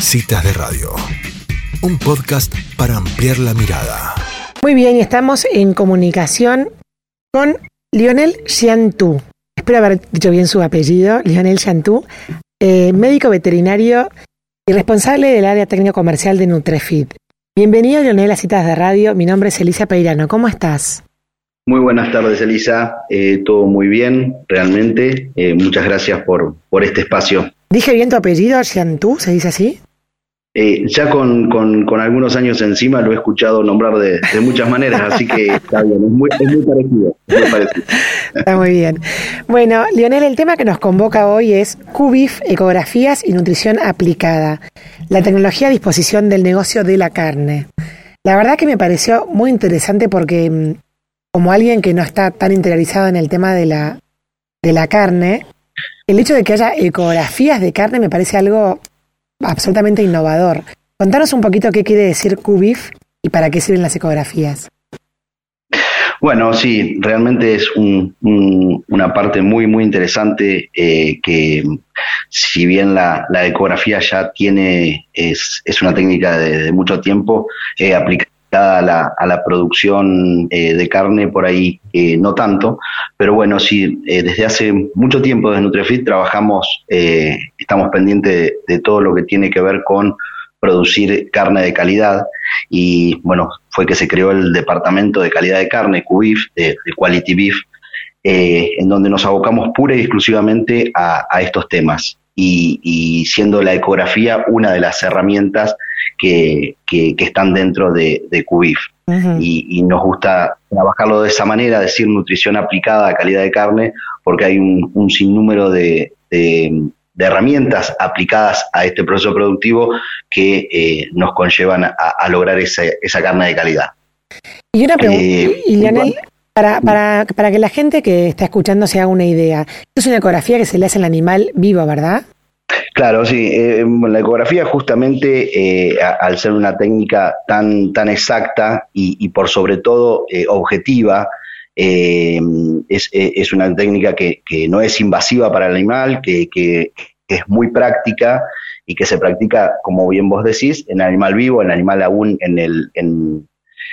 Citas de Radio, un podcast para ampliar la mirada. Muy bien, y estamos en comunicación con Lionel Xiantú. Espero haber dicho bien su apellido, Lionel Xiantú, eh, médico veterinario y responsable del área técnico comercial de Nutrefit. Bienvenido, Lionel, a Citas de Radio. Mi nombre es Elisa Peirano. ¿Cómo estás? Muy buenas tardes, Elisa. Eh, todo muy bien, realmente. Eh, muchas gracias por, por este espacio. ¿Dije bien tu apellido, Xiantú? ¿Se dice así? Eh, ya con, con, algunos años encima lo he escuchado nombrar de, muchas maneras, así que está bien, es muy, parecido, Está muy bien. Bueno, Lionel, el tema que nos convoca hoy es QBIF, ecografías y nutrición aplicada, la tecnología a disposición del negocio de la carne. La verdad que me pareció muy interesante porque mm, como alguien que no está tan interiorizado en el tema de la, de la carne, el hecho de que haya ecografías de carne me parece algo absolutamente innovador. Contanos un poquito qué quiere decir QBIF y para qué sirven las ecografías. Bueno, sí, realmente es una parte muy, muy interesante eh, que si bien la, ecografía ya tiene, es, es una técnica de, mucho tiempo, eh, a la, a la producción eh, de carne, por ahí eh, no tanto, pero bueno, sí, eh, desde hace mucho tiempo desde Nutrefit trabajamos, estamos pendientes de, todo lo que tiene que ver con producir carne de calidad y bueno, fue que se creó el Departamento de Calidad de Carne, QBIF, de, Quality Beef, en donde nos abocamos pura y exclusivamente a estos temas. Y, y, siendo la ecografía una de las herramientas que, están dentro de, de QBIF. y, nos gusta trabajarlo de esa manera, decir nutrición aplicada a calidad de carne, porque hay un, sinnúmero de, herramientas aplicadas a este proceso productivo que eh, nos conllevan a, lograr esa carne de calidad. Y una pregunta, eh, para, para, para que la gente que está escuchando se haga una idea, esto es una ecografía que se le hace al animal vivo, ¿verdad? Claro, sí. Eh, la ecografía justamente, eh, al ser una técnica tan, tan exacta y, por sobre todo eh, objetiva, es, una técnica que, no es invasiva para el animal, que, es muy práctica y que se practica, como bien vos decís, en animal vivo, en animal aún en el, en,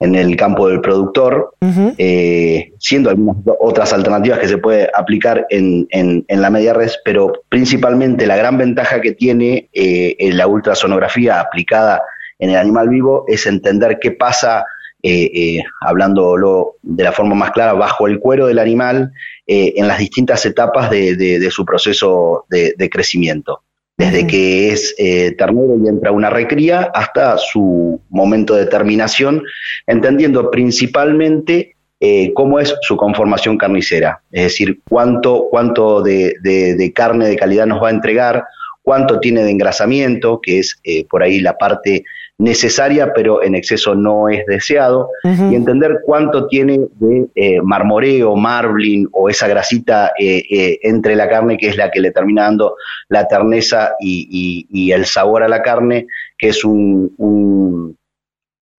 en el campo del productor, eh, siendo algunas otras alternativas que se puede aplicar en, en, la media res, pero principalmente la gran ventaja que tiene eh, la ultrasonografía aplicada en el animal vivo es entender qué pasa, eh, eh hablándolo de la forma más clara, bajo el cuero del animal en las distintas etapas de, su proceso de crecimiento desde que es eh, ternero y entra a una recría hasta su momento de terminación, entendiendo principalmente eh, cómo es su conformación carnicera, es decir, cuánto, cuánto de, carne de calidad nos va a entregar, cuánto tiene de engrasamiento, que es eh, por ahí la parte necesaria, pero en exceso no es deseado, y entender cuánto tiene de eh, marmoreo, marbling o esa grasita eh, eh, entre la carne que es la que le termina dando la terneza y, el sabor a la carne, que es un,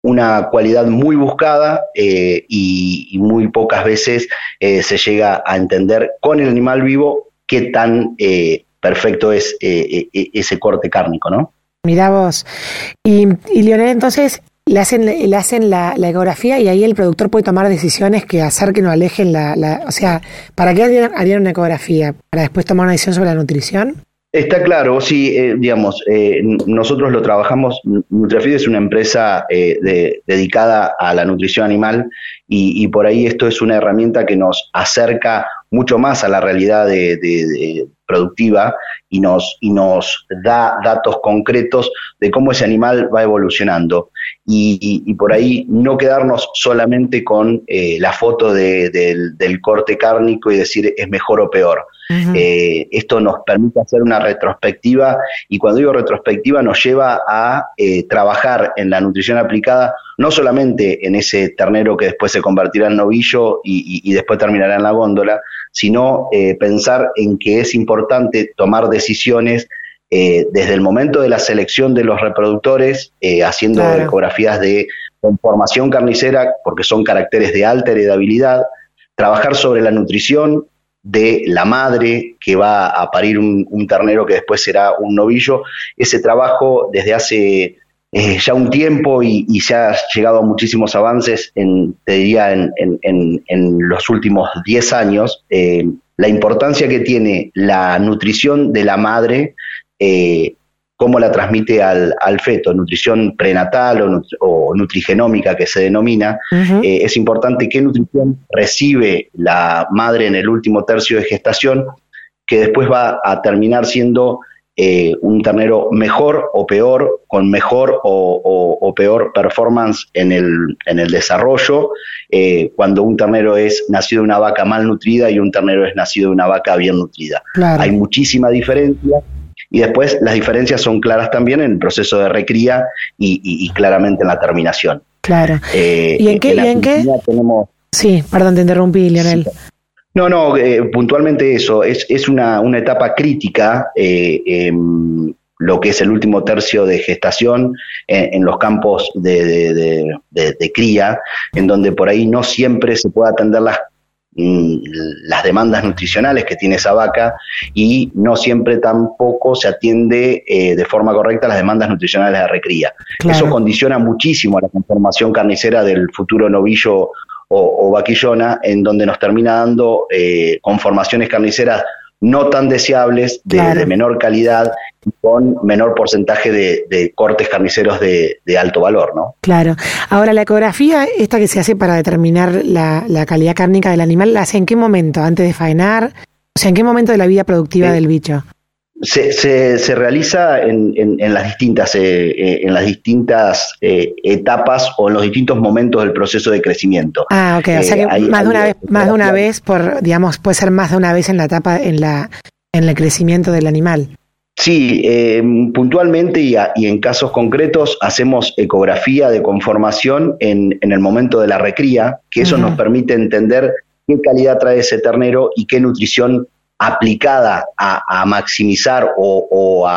una cualidad muy buscada y, muy pocas veces se llega a entender con el animal vivo qué tan perfecto es ese corte cárnico, ¿no? Mira vos. Y, y Lionel, entonces, le hacen, le hacen la, ecografía y ahí el productor puede tomar decisiones que acerquen o alejen la, la o sea, ¿para qué harían, una ecografía? ¿Para después tomar una decisión sobre la nutrición? Está claro, sí, eh, digamos, eh, nosotros lo trabajamos, Nutrafid es una empresa eh, dedicada a la nutrición animal y, por ahí esto es una herramienta que nos acerca mucho más a la realidad de productiva y nos, y nos da datos concretos de cómo ese animal va evolucionando. Y, por ahí no quedarnos solamente con eh, la foto del, corte cárnico y decir es mejor o peor. Eh, esto nos permite hacer una retrospectiva y cuando digo retrospectiva nos lleva a eh, trabajar en la nutrición aplicada no solamente en ese ternero que después se convertirá en novillo y, después terminará en la góndola, sino eh, pensar en que es importante tomar decisiones desde el momento de la selección de los reproductores, haciendo ecografías de conformación carnicera, porque son caracteres de alta heredabilidad, trabajar sobre la nutrición, de la madre que va a parir un, ternero que después será un novillo. Ese trabajo desde hace eh, ya un tiempo y, se ha llegado a muchísimos avances, en, te diría, en, los últimos 10 años. Eh, la importancia que tiene la nutrición de la madre eh, cómo la transmite al, feto, nutrición prenatal o, nutrigenómica que se denomina, eh, es importante qué nutrición recibe la madre en el último tercio de gestación, que después va a terminar siendo eh, un ternero mejor o peor, con mejor o, peor performance en el, en el desarrollo, eh, cuando un ternero es nacido de una vaca mal nutrida y un ternero es nacido de una vaca bien nutrida. Hay muchísima diferencia y después las diferencias son claras también en el proceso de recría y, claramente en la terminación. Claro. Eh, ¿Y en qué? En Tenemos, sí, perdón, te interrumpí, Lionel. No, no, eh, puntualmente eso. Es, es una, una etapa crítica. Eh, lo que es el último tercio de gestación en, los campos de, de, cría, en donde por ahí no siempre se puede atender las las demandas nutricionales que tiene esa vaca y no siempre tampoco se atiende eh, de forma correcta las demandas nutricionales de recría. Eso condiciona muchísimo la conformación carnicera del futuro novillo o, vaquillona, en donde nos termina dando eh, conformaciones carniceras no tan deseables, de, menor calidad, con menor porcentaje de, cortes carniceros de, alto valor, ¿no? Claro. Ahora, la ecografía, esta que se hace para determinar la, calidad cárnica del animal, ¿la hace en qué momento? ¿Antes de faenar? O sea, ¿en qué momento de la vida productiva del bicho? Se, se, realiza en, en, las distintas, eh, eh, en las distintas eh, etapas o en los distintos momentos del proceso de crecimiento. Ah, ok, o sea que más de una vez, más de una vez por, digamos, puede ser más de una vez en la etapa, en la, en el crecimiento del animal. Sí, puntualmente y, y, en casos concretos hacemos ecografía de conformación en, en el momento de la recría, que eso nos permite entender qué calidad trae ese ternero y qué nutrición aplicada a, maximizar mm, o,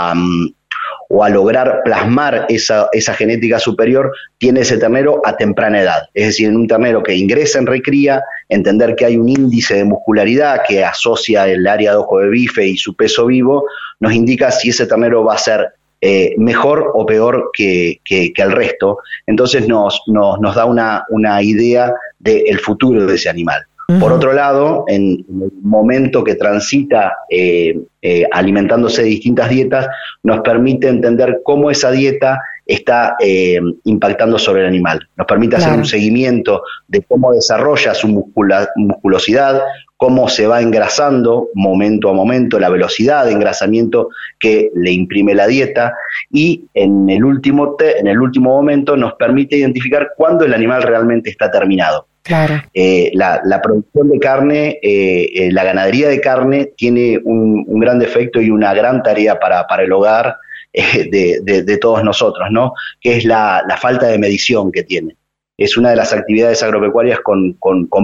a, lograr plasmar esa, genética superior, tiene ese ternero a temprana edad. Es decir, en un ternero que ingresa en recría, entender que hay un índice de muscularidad que asocia el área de ojo de bife y su peso vivo, nos indica si ese ternero va a ser eh, mejor o peor que, el resto. Entonces nos, da una idea del futuro de ese animal. Por otro lado, en, el momento que transita eh, eh, alimentándose de distintas dietas, nos permite entender cómo esa dieta está eh, impactando sobre el animal. Nos permite hacer un seguimiento de cómo desarrolla su musculosidad, cómo se va engrasando momento a momento, la velocidad de engrasamiento que le imprime la dieta y en el último, en el último momento nos permite identificar cuándo el animal realmente está terminado. Claro. Eh, la, producción de carne, eh, eh, la ganadería de carne tiene un, gran defecto y una gran tarea para, para el hogar de, todos nosotros, ¿no? Que es la, falta de medición que tiene. Es una de las actividades agropecuarias con,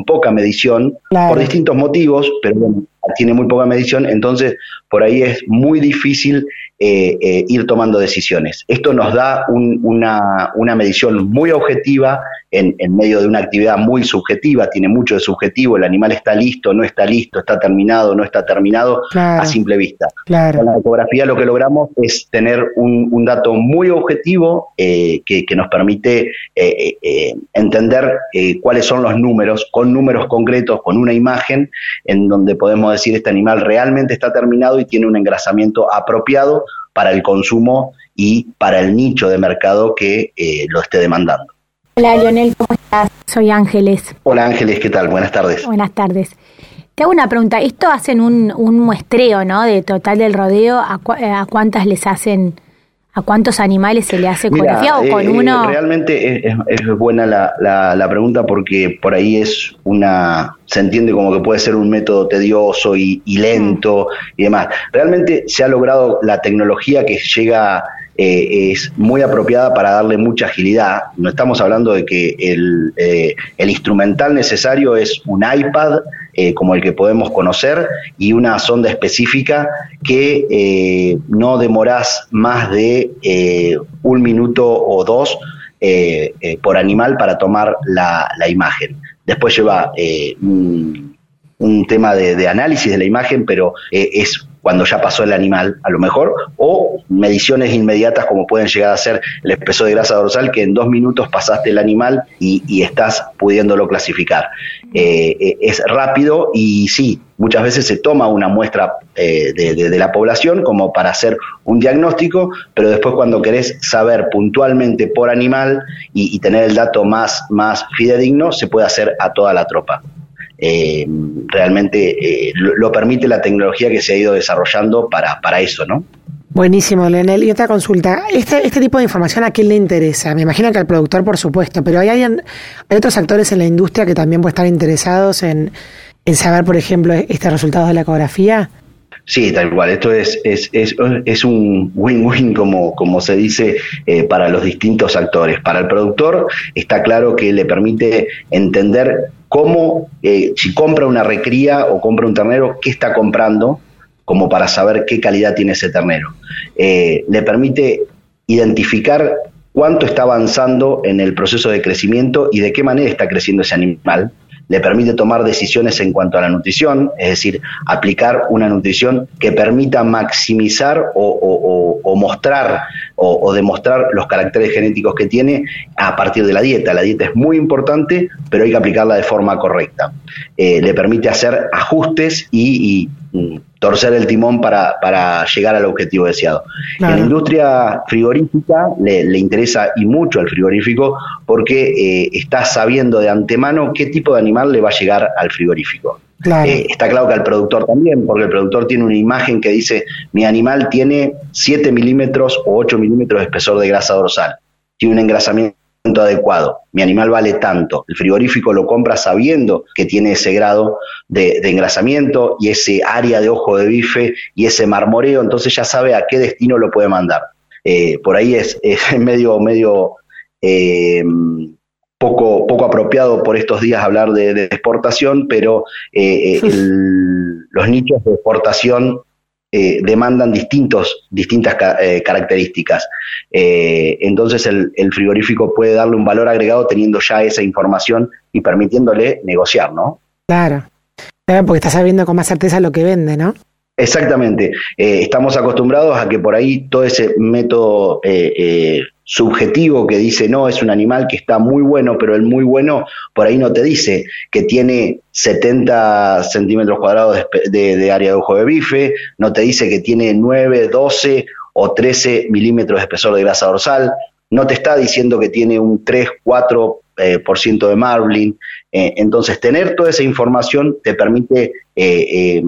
poca medición, por distintos motivos, pero bueno, tiene muy poca medición, entonces por ahí es muy difícil ir tomando decisiones. Esto nos da una, una medición muy objetiva en, medio de una actividad muy subjetiva, tiene mucho de subjetivo, el animal está listo, no está listo, está terminado, no está terminado, a simple vista. Con la ecografía lo que logramos es tener un, dato muy objetivo eh, que, nos permite eh, eh, entender cuáles son los números, con números concretos, con una imagen, en donde podemos decir este animal realmente está terminado y tiene un engrasamiento apropiado para el consumo y para el nicho de mercado que lo esté demandando. Hola Lionel, ¿cómo estás? Soy Ángeles. Hola Ángeles, ¿qué tal? Buenas tardes. Buenas tardes. Te hago una pregunta. Esto hacen un, muestreo, ¿no? De total del rodeo. ¿A, cuántas les hacen, a cuántos animales se le hace ecografía o con eh, uno? Realmente es, buena la, pregunta porque por ahí es una, se entiende como que puede ser un método tedioso y, y lento y demás. Realmente se ha logrado la tecnología que llega eh, es muy apropiada para darle mucha agilidad. No estamos hablando de que el, eh, instrumental necesario es un iPad eh, como el que podemos conocer y una sonda específica que no demorás más de un minuto o dos por animal para tomar la, imagen. Después lleva un tema de, análisis de la imagen, pero es cuando ya pasó el animal, a lo mejor, o mediciones inmediatas como pueden llegar a ser el espesor de grasa dorsal, que en dos minutos pasaste el animal y, estás pudiéndolo clasificar. Eh, eh, es rápido y sí, muchas veces se toma una muestra de, la población como para hacer un diagnóstico, pero después cuando querés saber puntualmente por animal y, y tener el dato más, más fidedigno, se puede hacer a toda la tropa eh, realmente eh, lo, permite la tecnología que se ha ido desarrollando para, para eso, ¿no? Buenísimo, Leonel. Y otra consulta, ¿Este, ¿este tipo de información a quién le interesa? Me imagino que al productor, por supuesto, pero ¿hay, hay otros actores en la industria que también pueden estar interesados en, en saber, por ejemplo, estos resultados de la ecografía? Sí, tal cual. Esto es, es, es, es un win-win, como, como se dice, eh, para los distintos actores. Para el productor está claro que le permite entender cómo, eh, si compra una recría o compra un ternero, qué está comprando, como para saber qué calidad tiene ese ternero. Eh, le permite identificar cuánto está avanzando en el proceso de crecimiento y de qué manera está creciendo ese animal le permite tomar decisiones en cuanto a la nutrición, es decir, aplicar una nutrición que permita maximizar o, mostrar o, demostrar los caracteres genéticos que tiene a partir de la dieta. La dieta es muy importante, pero hay que aplicarla de forma correcta. Eh, le permite hacer ajustes y, y torcer el timón para, para llegar al objetivo deseado. En la industria frigorífica le, interesa y mucho al frigorífico porque eh, está sabiendo de antemano qué tipo de animal le va a llegar al frigorífico. Eh, está claro que al productor también, porque el productor tiene una imagen que dice mi animal tiene 7 milímetros o 8 milímetros de espesor de grasa dorsal, tiene un engrasamiento adecuado. Mi animal vale tanto. El frigorífico lo compra sabiendo que tiene ese grado de, engrasamiento y ese área de ojo de bife y ese marmoreo, entonces ya sabe a qué destino lo puede mandar. Eh, por ahí es, medio, medio eh, poco, poco apropiado por estos días hablar de, exportación, pero eh, los nichos de exportación eh, demandan distintos, distintas eh, características. Eh, entonces el, frigorífico puede darle un valor agregado teniendo ya esa información y permitiéndole negociar, ¿no? Claro, porque está sabiendo con más certeza lo que vende, ¿no? Exactamente. estamos acostumbrados a que por ahí todo ese método subjetivo que dice, no, es un animal que está muy bueno, pero el muy bueno por ahí no te dice que tiene 70 centímetros cuadrados de, área de ojo de bife, no te dice que tiene 9, 12 o 13 milímetros de espesor de grasa dorsal, no te está diciendo que tiene un 3, 4 eh, por ciento de marbling. Eh, entonces, tener toda esa información te permite eh,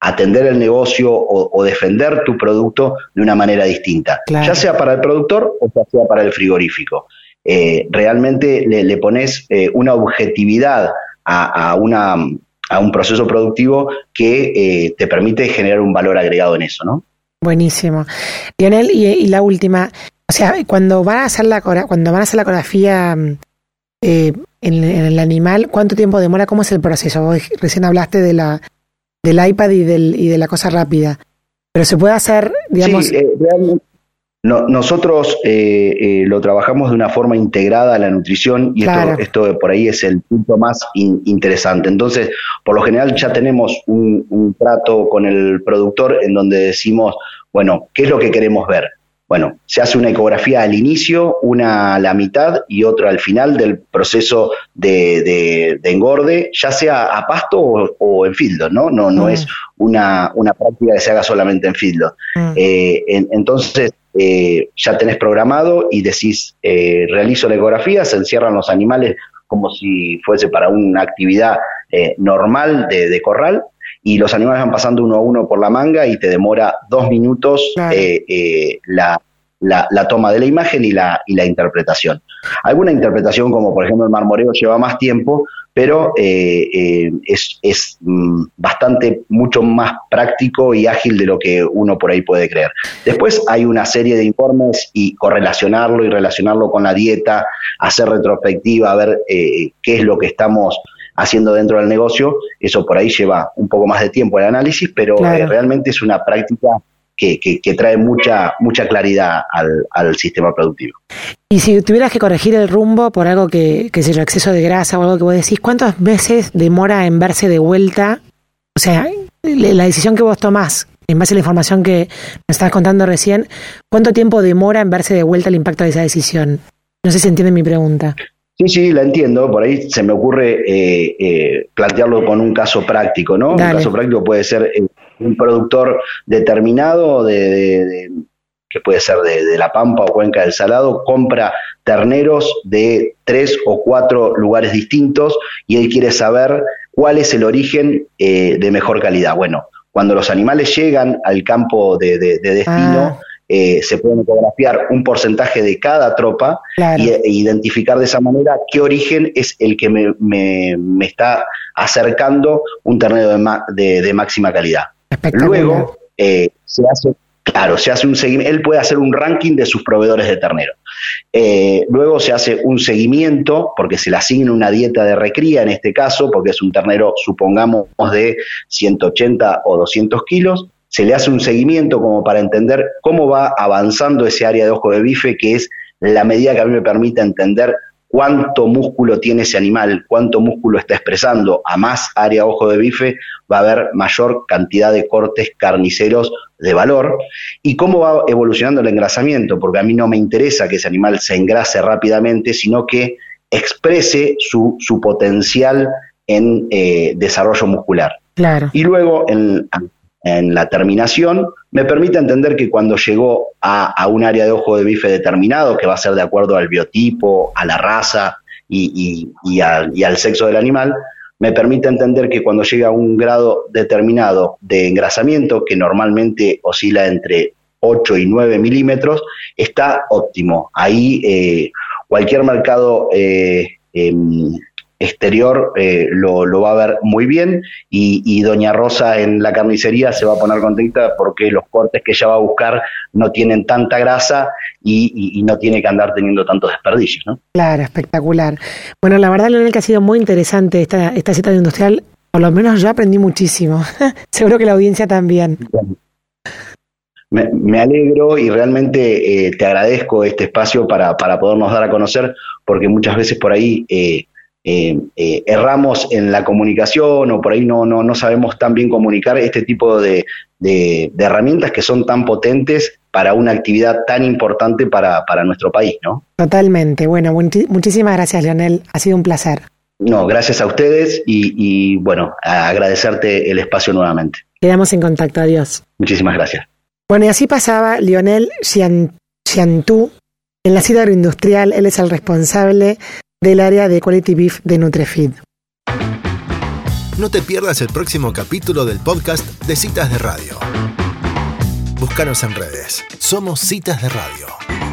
atender el negocio o, defender tu producto de una manera distinta, ya sea para el productor o ya sea para el frigorífico. Eh, realmente le, pones eh, una objetividad a, una, a, un proceso productivo que eh, te permite generar un valor agregado en eso, ¿no? Buenísimo. Lionel, y, la última, o sea, cuando van a hacer la cuando van a hacer la ecografía en, en, el animal, ¿cuánto tiempo demora? ¿Cómo es el proceso? Vos recién hablaste de la del iPad y, del, y de la cosa rápida. Pero se puede hacer, digamos... Sí, eh, nosotros eh, eh, lo trabajamos de una forma integrada a la nutrición y esto, esto, por ahí es el punto más interesante. Entonces, por lo general ya tenemos un, un trato con el productor en donde decimos, bueno, ¿qué es lo que queremos ver? Bueno, se hace una ecografía al inicio, una a la mitad y otra al final del proceso de, engorde, ya sea a pasto o, en fildo, ¿no? No, no mm. es una, práctica que se haga solamente en fildo. Mm. Eh, entonces, eh, ya tenés programado y decís, eh, realizo la ecografía, se encierran los animales como si fuese para una actividad normal de, corral y los animales van pasando uno a uno por la manga y te demora dos minutos eh, eh, la, la, toma de la imagen y la, y la interpretación. Alguna interpretación, como por ejemplo el marmoreo, lleva más tiempo, pero eh, es, es mm, bastante, mucho más práctico y ágil de lo que uno por ahí puede creer. Después hay una serie de informes y correlacionarlo y relacionarlo con la dieta, hacer retrospectiva, ver qué es lo que estamos haciendo dentro del negocio, eso por ahí lleva un poco más de tiempo el análisis, pero eh, realmente es una práctica que, trae mucha, mucha claridad al, sistema productivo. Y si tuvieras que corregir el rumbo por algo que, que yo, exceso de grasa o algo que vos decís, ¿cuántos meses demora en verse de vuelta? O sea, la decisión que vos tomás en base a la información que me estabas contando recién, ¿cuánto tiempo demora en verse de vuelta el impacto de esa decisión? No sé si entiende mi pregunta. Sí, sí, la entiendo. Por ahí se me ocurre eh, eh, plantearlo con un caso práctico, ¿no? Un caso práctico puede ser eh, un productor determinado de, que puede ser de, La Pampa o Cuenca del Salado, compra terneros de tres o cuatro lugares distintos y él quiere saber cuál es el origen de mejor calidad. Bueno, cuando los animales llegan al campo de, destino, ah. Eh, se pueden fotografiar un porcentaje de cada tropa e identificar de esa manera qué origen es el que me, está acercando un ternero de, máxima calidad. Luego eh, se hace, claro, se hace un seguimiento, él puede hacer un ranking de sus proveedores de ternero. Eh, luego se hace un seguimiento, porque se le asigna una dieta de recría en este caso, porque es un ternero, supongamos, de 180 o 200 kilos se le hace un seguimiento como para entender cómo va avanzando ese área de ojo de bife, que es la medida que a mí me permite entender cuánto músculo tiene ese animal, cuánto músculo está expresando, a más área ojo de bife va a haber mayor cantidad de cortes carniceros de valor y cómo va evolucionando el engrasamiento, porque a mí no me interesa que ese animal se engrase rápidamente, sino que exprese su, potencial en eh, desarrollo muscular. Claro. Y luego, en, en la terminación, me permite entender que cuando llegó a, un área de ojo de bife determinado, que va a ser de acuerdo al biotipo, a la raza y, al sexo del animal, me permite entender que cuando llega a un grado determinado de engrasamiento, que normalmente oscila entre 8 y 9 milímetros, está óptimo. Ahí eh, cualquier mercado eh, em, exterior eh, lo, va a ver muy bien y, Doña Rosa en la carnicería se va a poner contenta porque los cortes que ella va a buscar no tienen tanta grasa y, no tiene que andar teniendo tantos desperdicios. ¿no? Claro, espectacular. Bueno, la verdad, Leonel, que ha sido muy interesante esta, esta cita de industrial. Por lo menos yo aprendí muchísimo. Seguro que la audiencia también. Me, alegro y realmente eh, te agradezco este espacio para, para podernos dar a conocer, porque muchas veces por ahí eh, eh, eh, erramos en la comunicación o por ahí no, no, no sabemos tan bien comunicar este tipo de, herramientas que son tan potentes para una actividad tan importante para, nuestro país, ¿no? Totalmente. Bueno, muchísimas gracias, Leonel. Ha sido un placer. No, gracias a ustedes y, bueno, agradecerte el espacio nuevamente. Quedamos en contacto. Adiós. Muchísimas gracias. Bueno, y así pasaba Lionel Chiantú en la ciudad agroindustrial. Él es el responsable del área de Quality Beef de Nutrefeed. No te pierdas el próximo capítulo del podcast de Citas de Radio. Búscanos en redes. Somos Citas de Radio.